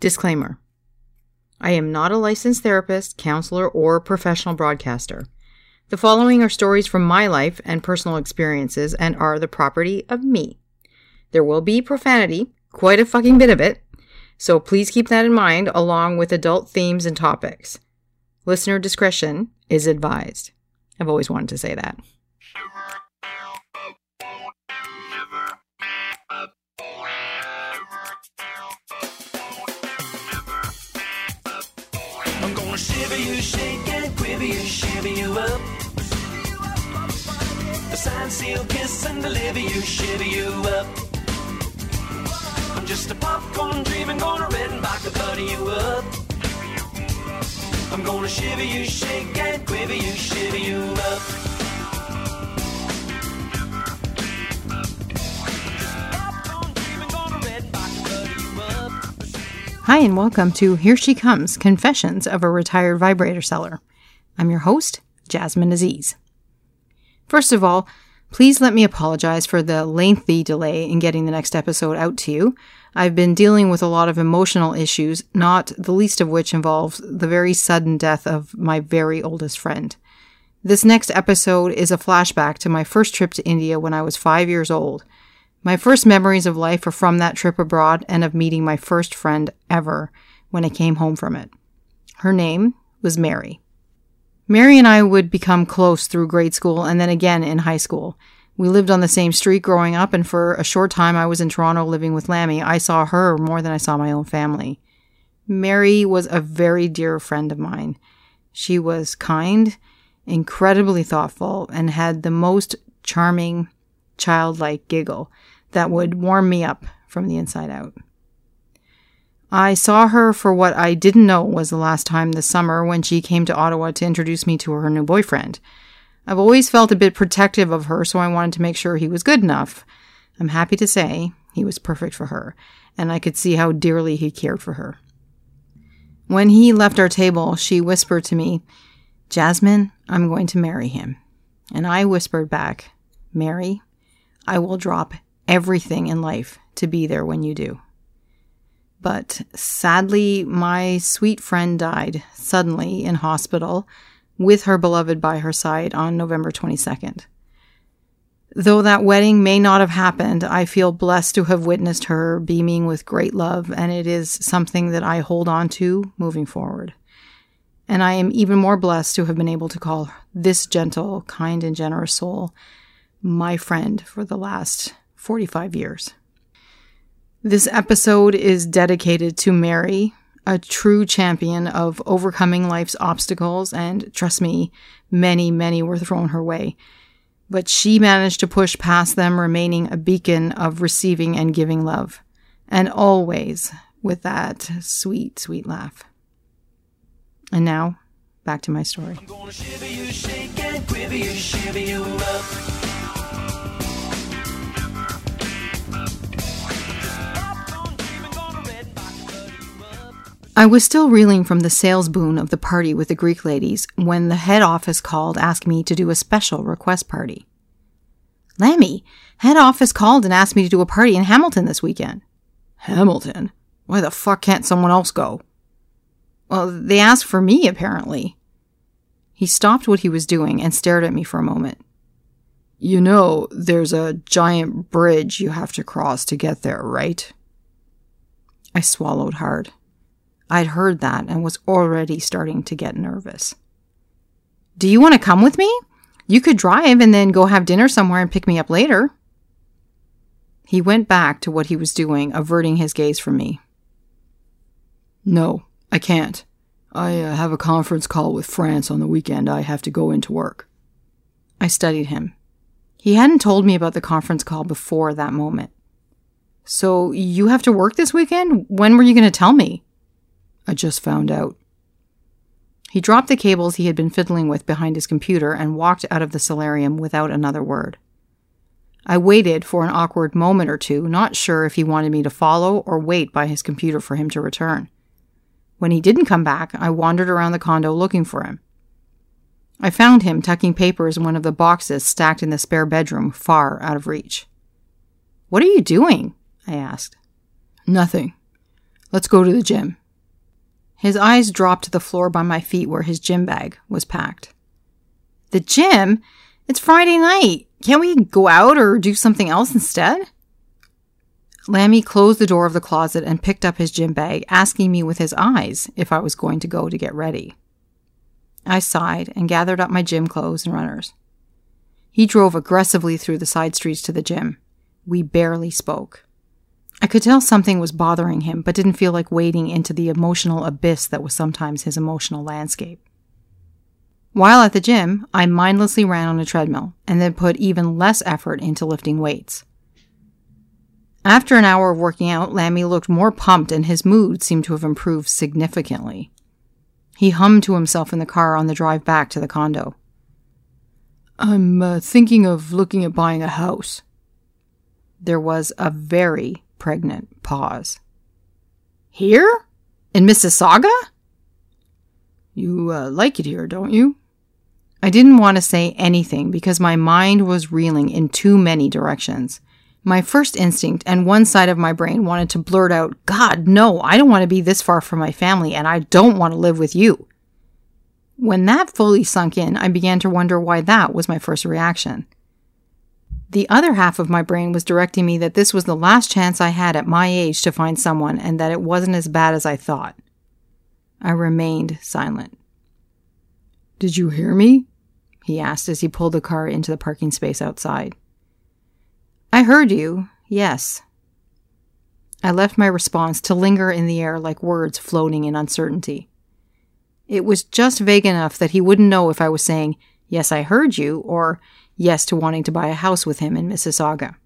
Disclaimer I am not a licensed therapist, counselor, or professional broadcaster. The following are stories from my life and personal experiences and are the property of me. There will be profanity, quite a fucking bit of it, so please keep that in mind along with adult themes and topics. Listener discretion is advised. I've always wanted to say that. Shiver you, shake and quiver you, shiver you up. A sign, seal, kiss and deliver you, shiver you up. I'm just a popcorn dreaming, gonna red and back butter you up. I'm gonna shiver you, shake and quiver you, shiver you up. Hi, and welcome to Here She Comes Confessions of a Retired Vibrator Seller. I'm your host, Jasmine Aziz. First of all, please let me apologize for the lengthy delay in getting the next episode out to you. I've been dealing with a lot of emotional issues, not the least of which involves the very sudden death of my very oldest friend. This next episode is a flashback to my first trip to India when I was five years old. My first memories of life are from that trip abroad and of meeting my first friend ever when I came home from it. Her name was Mary. Mary and I would become close through grade school and then again in high school. We lived on the same street growing up, and for a short time I was in Toronto living with Lammy. I saw her more than I saw my own family. Mary was a very dear friend of mine. She was kind, incredibly thoughtful, and had the most charming, childlike giggle that would warm me up from the inside out. I saw her for what I didn't know was the last time this summer when she came to Ottawa to introduce me to her new boyfriend. I've always felt a bit protective of her, so I wanted to make sure he was good enough. I'm happy to say he was perfect for her, and I could see how dearly he cared for her. When he left our table, she whispered to me, Jasmine, I'm going to marry him. And I whispered back, Mary, I will drop everything in life to be there when you do. But sadly, my sweet friend died suddenly in hospital with her beloved by her side on November 22nd. Though that wedding may not have happened, I feel blessed to have witnessed her beaming with great love, and it is something that I hold on to moving forward. And I am even more blessed to have been able to call this gentle, kind, and generous soul my friend for the last 45 years. This episode is dedicated to Mary, a true champion of overcoming life's obstacles, and trust me, many, many were thrown her way. But she managed to push past them, remaining a beacon of receiving and giving love, and always with that sweet, sweet laugh. And now, back to my story. I was still reeling from the sales boon of the party with the Greek ladies when the head office called asking me to do a special request party. Lammy, head office called and asked me to do a party in Hamilton this weekend. Hamilton? Why the fuck can't someone else go? Well, they asked for me, apparently. He stopped what he was doing and stared at me for a moment. You know, there's a giant bridge you have to cross to get there, right? I swallowed hard. I'd heard that and was already starting to get nervous. Do you want to come with me? You could drive and then go have dinner somewhere and pick me up later. He went back to what he was doing, averting his gaze from me. No, I can't. I uh, have a conference call with France on the weekend. I have to go into work. I studied him. He hadn't told me about the conference call before that moment. So, you have to work this weekend? When were you going to tell me? I just found out. He dropped the cables he had been fiddling with behind his computer and walked out of the solarium without another word. I waited for an awkward moment or two, not sure if he wanted me to follow or wait by his computer for him to return. When he didn't come back, I wandered around the condo looking for him. I found him tucking papers in one of the boxes stacked in the spare bedroom, far out of reach. What are you doing? I asked. Nothing. Let's go to the gym. His eyes dropped to the floor by my feet where his gym bag was packed. The gym? It's Friday night. Can't we go out or do something else instead? Lammy closed the door of the closet and picked up his gym bag, asking me with his eyes if I was going to go to get ready. I sighed and gathered up my gym clothes and runners. He drove aggressively through the side streets to the gym. We barely spoke. I could tell something was bothering him, but didn't feel like wading into the emotional abyss that was sometimes his emotional landscape. While at the gym, I mindlessly ran on a treadmill and then put even less effort into lifting weights. After an hour of working out, Lammy looked more pumped and his mood seemed to have improved significantly. He hummed to himself in the car on the drive back to the condo. I'm uh, thinking of looking at buying a house. There was a very pregnant pause. Here? In Mississauga? You uh, like it here, don't you? I didn't want to say anything because my mind was reeling in too many directions. My first instinct and one side of my brain wanted to blurt out, God, no, I don't want to be this far from my family and I don't want to live with you. When that fully sunk in, I began to wonder why that was my first reaction. The other half of my brain was directing me that this was the last chance I had at my age to find someone and that it wasn't as bad as I thought. I remained silent. Did you hear me? he asked as he pulled the car into the parking space outside. I heard you, yes. I left my response to linger in the air like words floating in uncertainty. It was just vague enough that he wouldn't know if I was saying, Yes, I heard you, or yes to wanting to buy a house with him in Mississauga.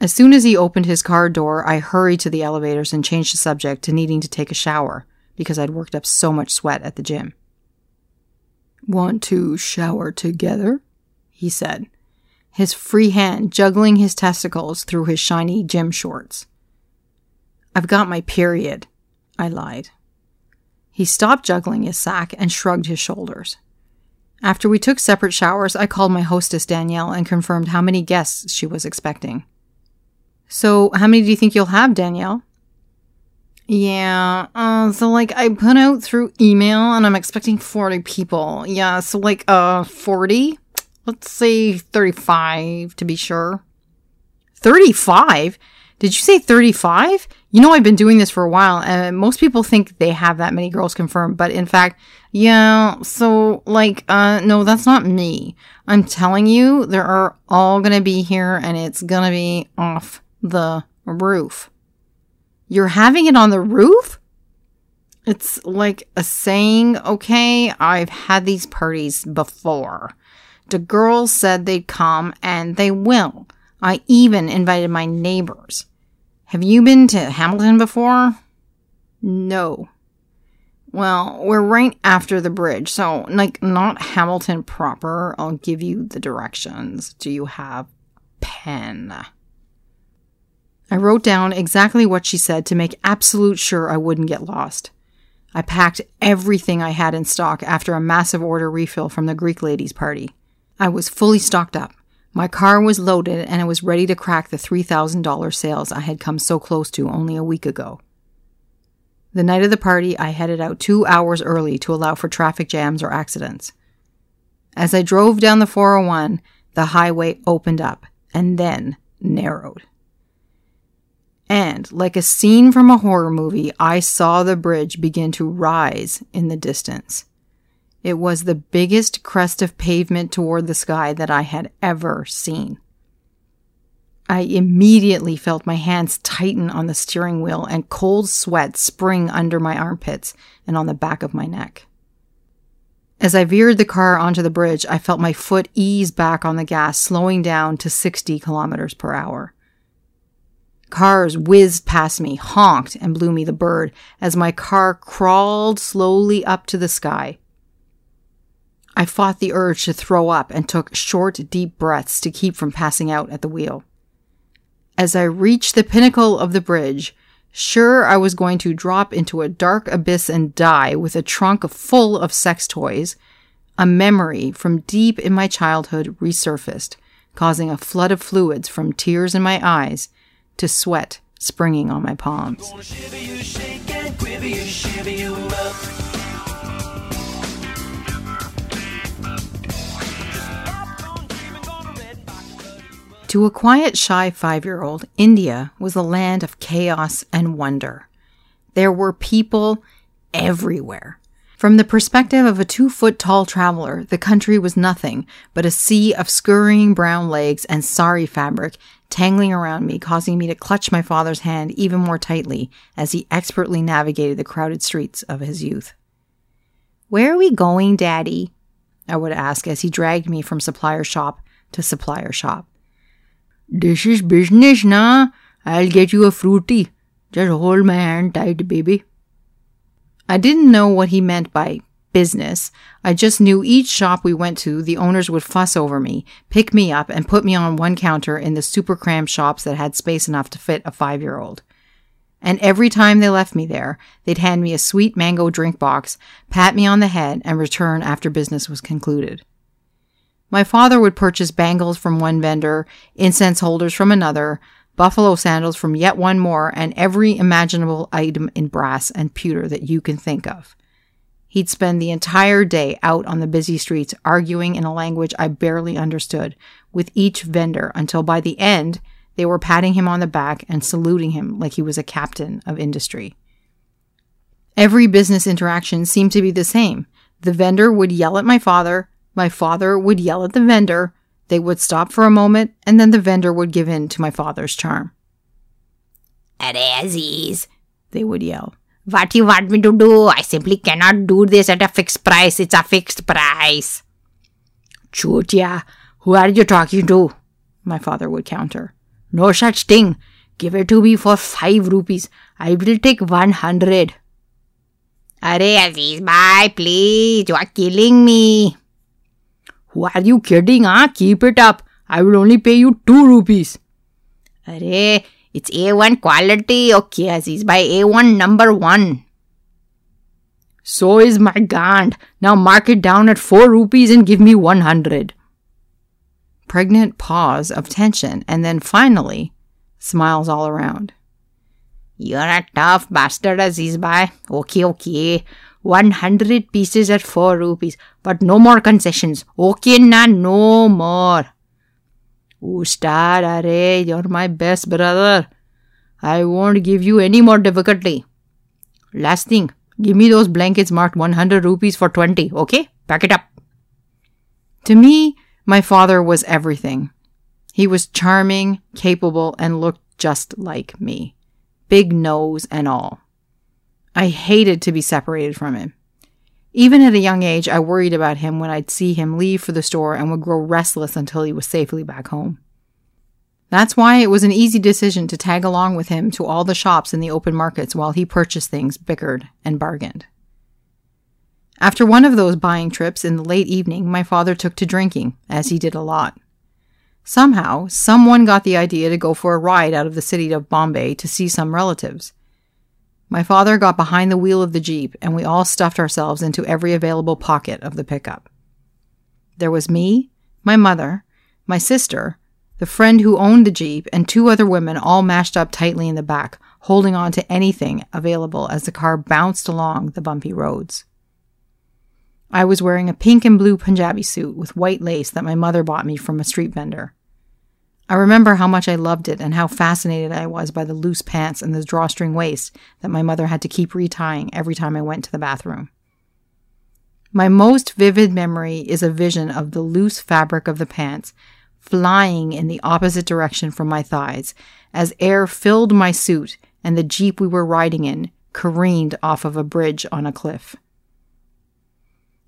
As soon as he opened his car door, I hurried to the elevators and changed the subject to needing to take a shower because I'd worked up so much sweat at the gym. Want to shower together? he said, his free hand juggling his testicles through his shiny gym shorts. I've got my period, I lied. He stopped juggling his sack and shrugged his shoulders. After we took separate showers, I called my hostess Danielle and confirmed how many guests she was expecting. So, how many do you think you'll have, Danielle? Yeah, uh, so like I put out through email and I'm expecting 40 people. Yeah, so like uh 40? Let's say 35 to be sure. 35? Did you say 35? You know, I've been doing this for a while, and most people think they have that many girls confirmed, but in fact, yeah, so, like, uh, no, that's not me. I'm telling you, there are all gonna be here, and it's gonna be off the roof. You're having it on the roof? It's like a saying, okay, I've had these parties before. The girls said they'd come, and they will. I even invited my neighbors. Have you been to Hamilton before? No. Well, we're right after the bridge, so, like, not Hamilton proper. I'll give you the directions. Do you have pen? I wrote down exactly what she said to make absolute sure I wouldn't get lost. I packed everything I had in stock after a massive order refill from the Greek ladies' party. I was fully stocked up. My car was loaded and I was ready to crack the $3,000 sales I had come so close to only a week ago. The night of the party, I headed out two hours early to allow for traffic jams or accidents. As I drove down the 401, the highway opened up and then narrowed. And, like a scene from a horror movie, I saw the bridge begin to rise in the distance. It was the biggest crest of pavement toward the sky that I had ever seen. I immediately felt my hands tighten on the steering wheel and cold sweat spring under my armpits and on the back of my neck. As I veered the car onto the bridge, I felt my foot ease back on the gas, slowing down to 60 kilometers per hour. Cars whizzed past me, honked, and blew me the bird as my car crawled slowly up to the sky. I fought the urge to throw up and took short, deep breaths to keep from passing out at the wheel. As I reached the pinnacle of the bridge, sure I was going to drop into a dark abyss and die with a trunk full of sex toys, a memory from deep in my childhood resurfaced, causing a flood of fluids from tears in my eyes to sweat springing on my palms. To a quiet, shy five year old, India was a land of chaos and wonder. There were people everywhere. From the perspective of a two foot tall traveler, the country was nothing but a sea of scurrying brown legs and sari fabric tangling around me, causing me to clutch my father's hand even more tightly as he expertly navigated the crowded streets of his youth. Where are we going, Daddy? I would ask as he dragged me from supplier shop to supplier shop. This is business, nah? I'll get you a fruity. Just hold my hand tight, baby. I didn't know what he meant by business. I just knew each shop we went to, the owners would fuss over me, pick me up, and put me on one counter in the super crammed shops that had space enough to fit a five year old. And every time they left me there, they'd hand me a sweet mango drink box, pat me on the head, and return after business was concluded. My father would purchase bangles from one vendor, incense holders from another, buffalo sandals from yet one more, and every imaginable item in brass and pewter that you can think of. He'd spend the entire day out on the busy streets arguing in a language I barely understood with each vendor until by the end they were patting him on the back and saluting him like he was a captain of industry. Every business interaction seemed to be the same. The vendor would yell at my father, my father would yell at the vendor, they would stop for a moment, and then the vendor would give in to my father's charm. At Aziz, they would yell. What you want me to do? I simply cannot do this at a fixed price. It's a fixed price. Chutia, who are you talking to? My father would counter. No such thing. Give it to me for five rupees. I will take one hundred. Arey Aziz, bhai, please. You are killing me. Who are you kidding, huh? Keep it up. I will only pay you two rupees. Arey, it's A1 quality. Okay, Aziz, bhai A1 number one. So is my gand. Now mark it down at four rupees and give me one hundred. Pregnant pause of tension, and then finally, smiles all around. You're a tough bastard, Aziz bhai. Okay, okay. 100 pieces at 4 rupees. But no more concessions. Okay, na, no more. Ustad, Are, you're my best brother. I won't give you any more difficulty. Last thing, give me those blankets marked 100 rupees for 20, okay? Pack it up. To me, my father was everything. He was charming, capable, and looked just like me. Big nose and all. I hated to be separated from him. Even at a young age, I worried about him when I'd see him leave for the store and would grow restless until he was safely back home. That's why it was an easy decision to tag along with him to all the shops in the open markets while he purchased things, bickered, and bargained. After one of those buying trips in the late evening, my father took to drinking, as he did a lot. Somehow, someone got the idea to go for a ride out of the city of Bombay to see some relatives. My father got behind the wheel of the Jeep, and we all stuffed ourselves into every available pocket of the pickup. There was me, my mother, my sister, the friend who owned the Jeep, and two other women all mashed up tightly in the back, holding on to anything available as the car bounced along the bumpy roads. I was wearing a pink and blue Punjabi suit with white lace that my mother bought me from a street vendor. I remember how much I loved it and how fascinated I was by the loose pants and the drawstring waist that my mother had to keep retying every time I went to the bathroom. My most vivid memory is a vision of the loose fabric of the pants flying in the opposite direction from my thighs as air filled my suit and the jeep we were riding in careened off of a bridge on a cliff.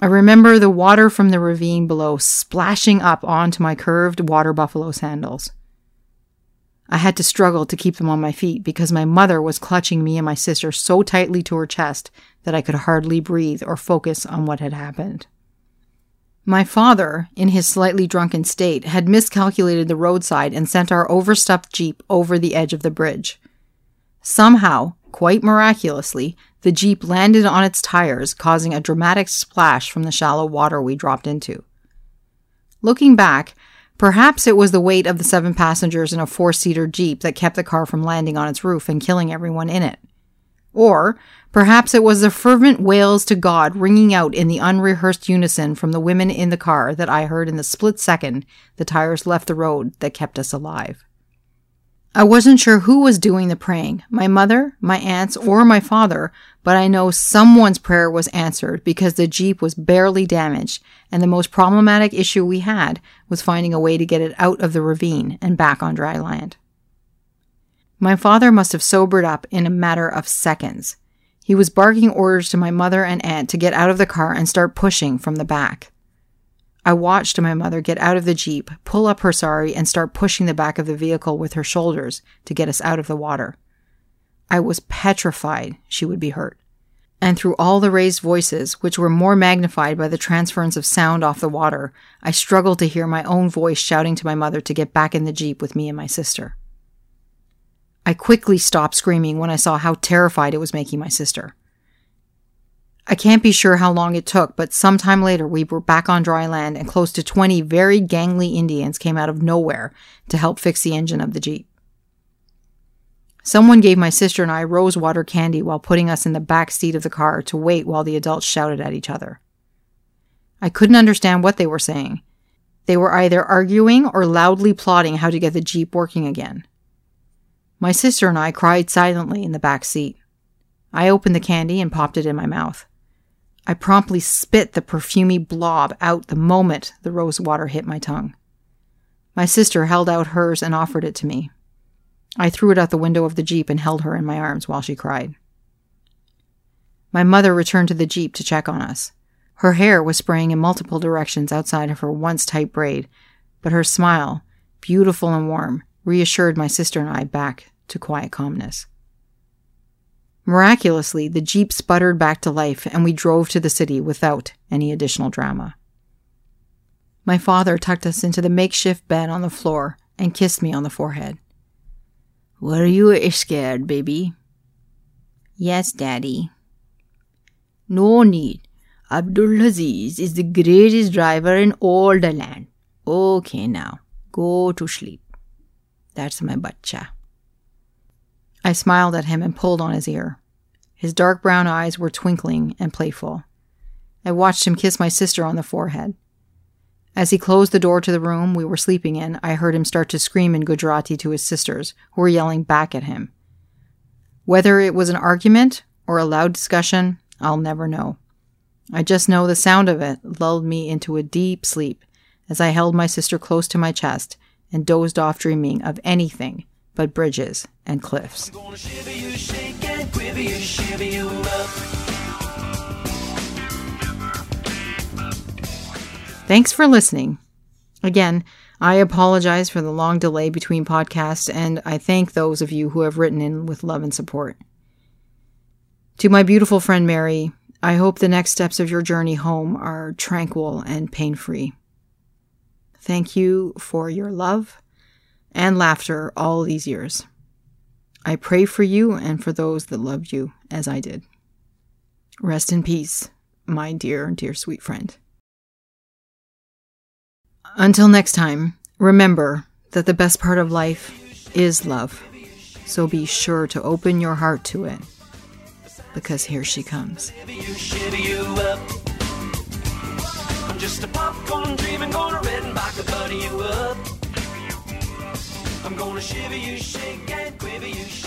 I remember the water from the ravine below splashing up onto my curved water buffalo sandals. I had to struggle to keep them on my feet because my mother was clutching me and my sister so tightly to her chest that I could hardly breathe or focus on what had happened. My father, in his slightly drunken state, had miscalculated the roadside and sent our overstuffed jeep over the edge of the bridge. Somehow, quite miraculously, the Jeep landed on its tires, causing a dramatic splash from the shallow water we dropped into. Looking back, Perhaps it was the weight of the seven passengers in a four seater Jeep that kept the car from landing on its roof and killing everyone in it. Or perhaps it was the fervent wails to God ringing out in the unrehearsed unison from the women in the car that I heard in the split second the tires left the road that kept us alive. I wasn't sure who was doing the praying, my mother, my aunts, or my father, but I know someone's prayer was answered because the Jeep was barely damaged, and the most problematic issue we had was finding a way to get it out of the ravine and back on dry land. My father must have sobered up in a matter of seconds. He was barking orders to my mother and aunt to get out of the car and start pushing from the back. I watched my mother get out of the Jeep, pull up her sari, and start pushing the back of the vehicle with her shoulders to get us out of the water. I was petrified she would be hurt. And through all the raised voices, which were more magnified by the transference of sound off the water, I struggled to hear my own voice shouting to my mother to get back in the Jeep with me and my sister. I quickly stopped screaming when I saw how terrified it was making my sister. I can't be sure how long it took, but sometime later we were back on dry land and close to 20 very gangly Indians came out of nowhere to help fix the engine of the Jeep. Someone gave my sister and I rosewater candy while putting us in the back seat of the car to wait while the adults shouted at each other. I couldn't understand what they were saying. They were either arguing or loudly plotting how to get the Jeep working again. My sister and I cried silently in the back seat. I opened the candy and popped it in my mouth. I promptly spit the perfumy blob out the moment the rose water hit my tongue. My sister held out hers and offered it to me. I threw it out the window of the Jeep and held her in my arms while she cried. My mother returned to the Jeep to check on us. Her hair was spraying in multiple directions outside of her once tight braid, but her smile, beautiful and warm, reassured my sister and I back to quiet calmness. Miraculously, the Jeep sputtered back to life and we drove to the city without any additional drama. My father tucked us into the makeshift bed on the floor and kissed me on the forehead. Were you scared, baby? Yes, Daddy. No need. Abdul Aziz is the greatest driver in all the land. Okay, now, go to sleep. That's my bacha. I smiled at him and pulled on his ear. His dark brown eyes were twinkling and playful. I watched him kiss my sister on the forehead. As he closed the door to the room we were sleeping in, I heard him start to scream in Gujarati to his sisters, who were yelling back at him. Whether it was an argument or a loud discussion, I'll never know. I just know the sound of it lulled me into a deep sleep as I held my sister close to my chest and dozed off dreaming of anything but bridges and cliffs. Thanks for listening. Again, I apologize for the long delay between podcasts, and I thank those of you who have written in with love and support. To my beautiful friend Mary, I hope the next steps of your journey home are tranquil and pain free. Thank you for your love and laughter all these years. I pray for you and for those that loved you as I did. Rest in peace, my dear, dear sweet friend. Until next time, remember that the best part of life is love. So be sure to open your heart to it. Because here she comes. I'm just a popcorn gonna red and back a you up. Gonna shiver you, shake and quiver you.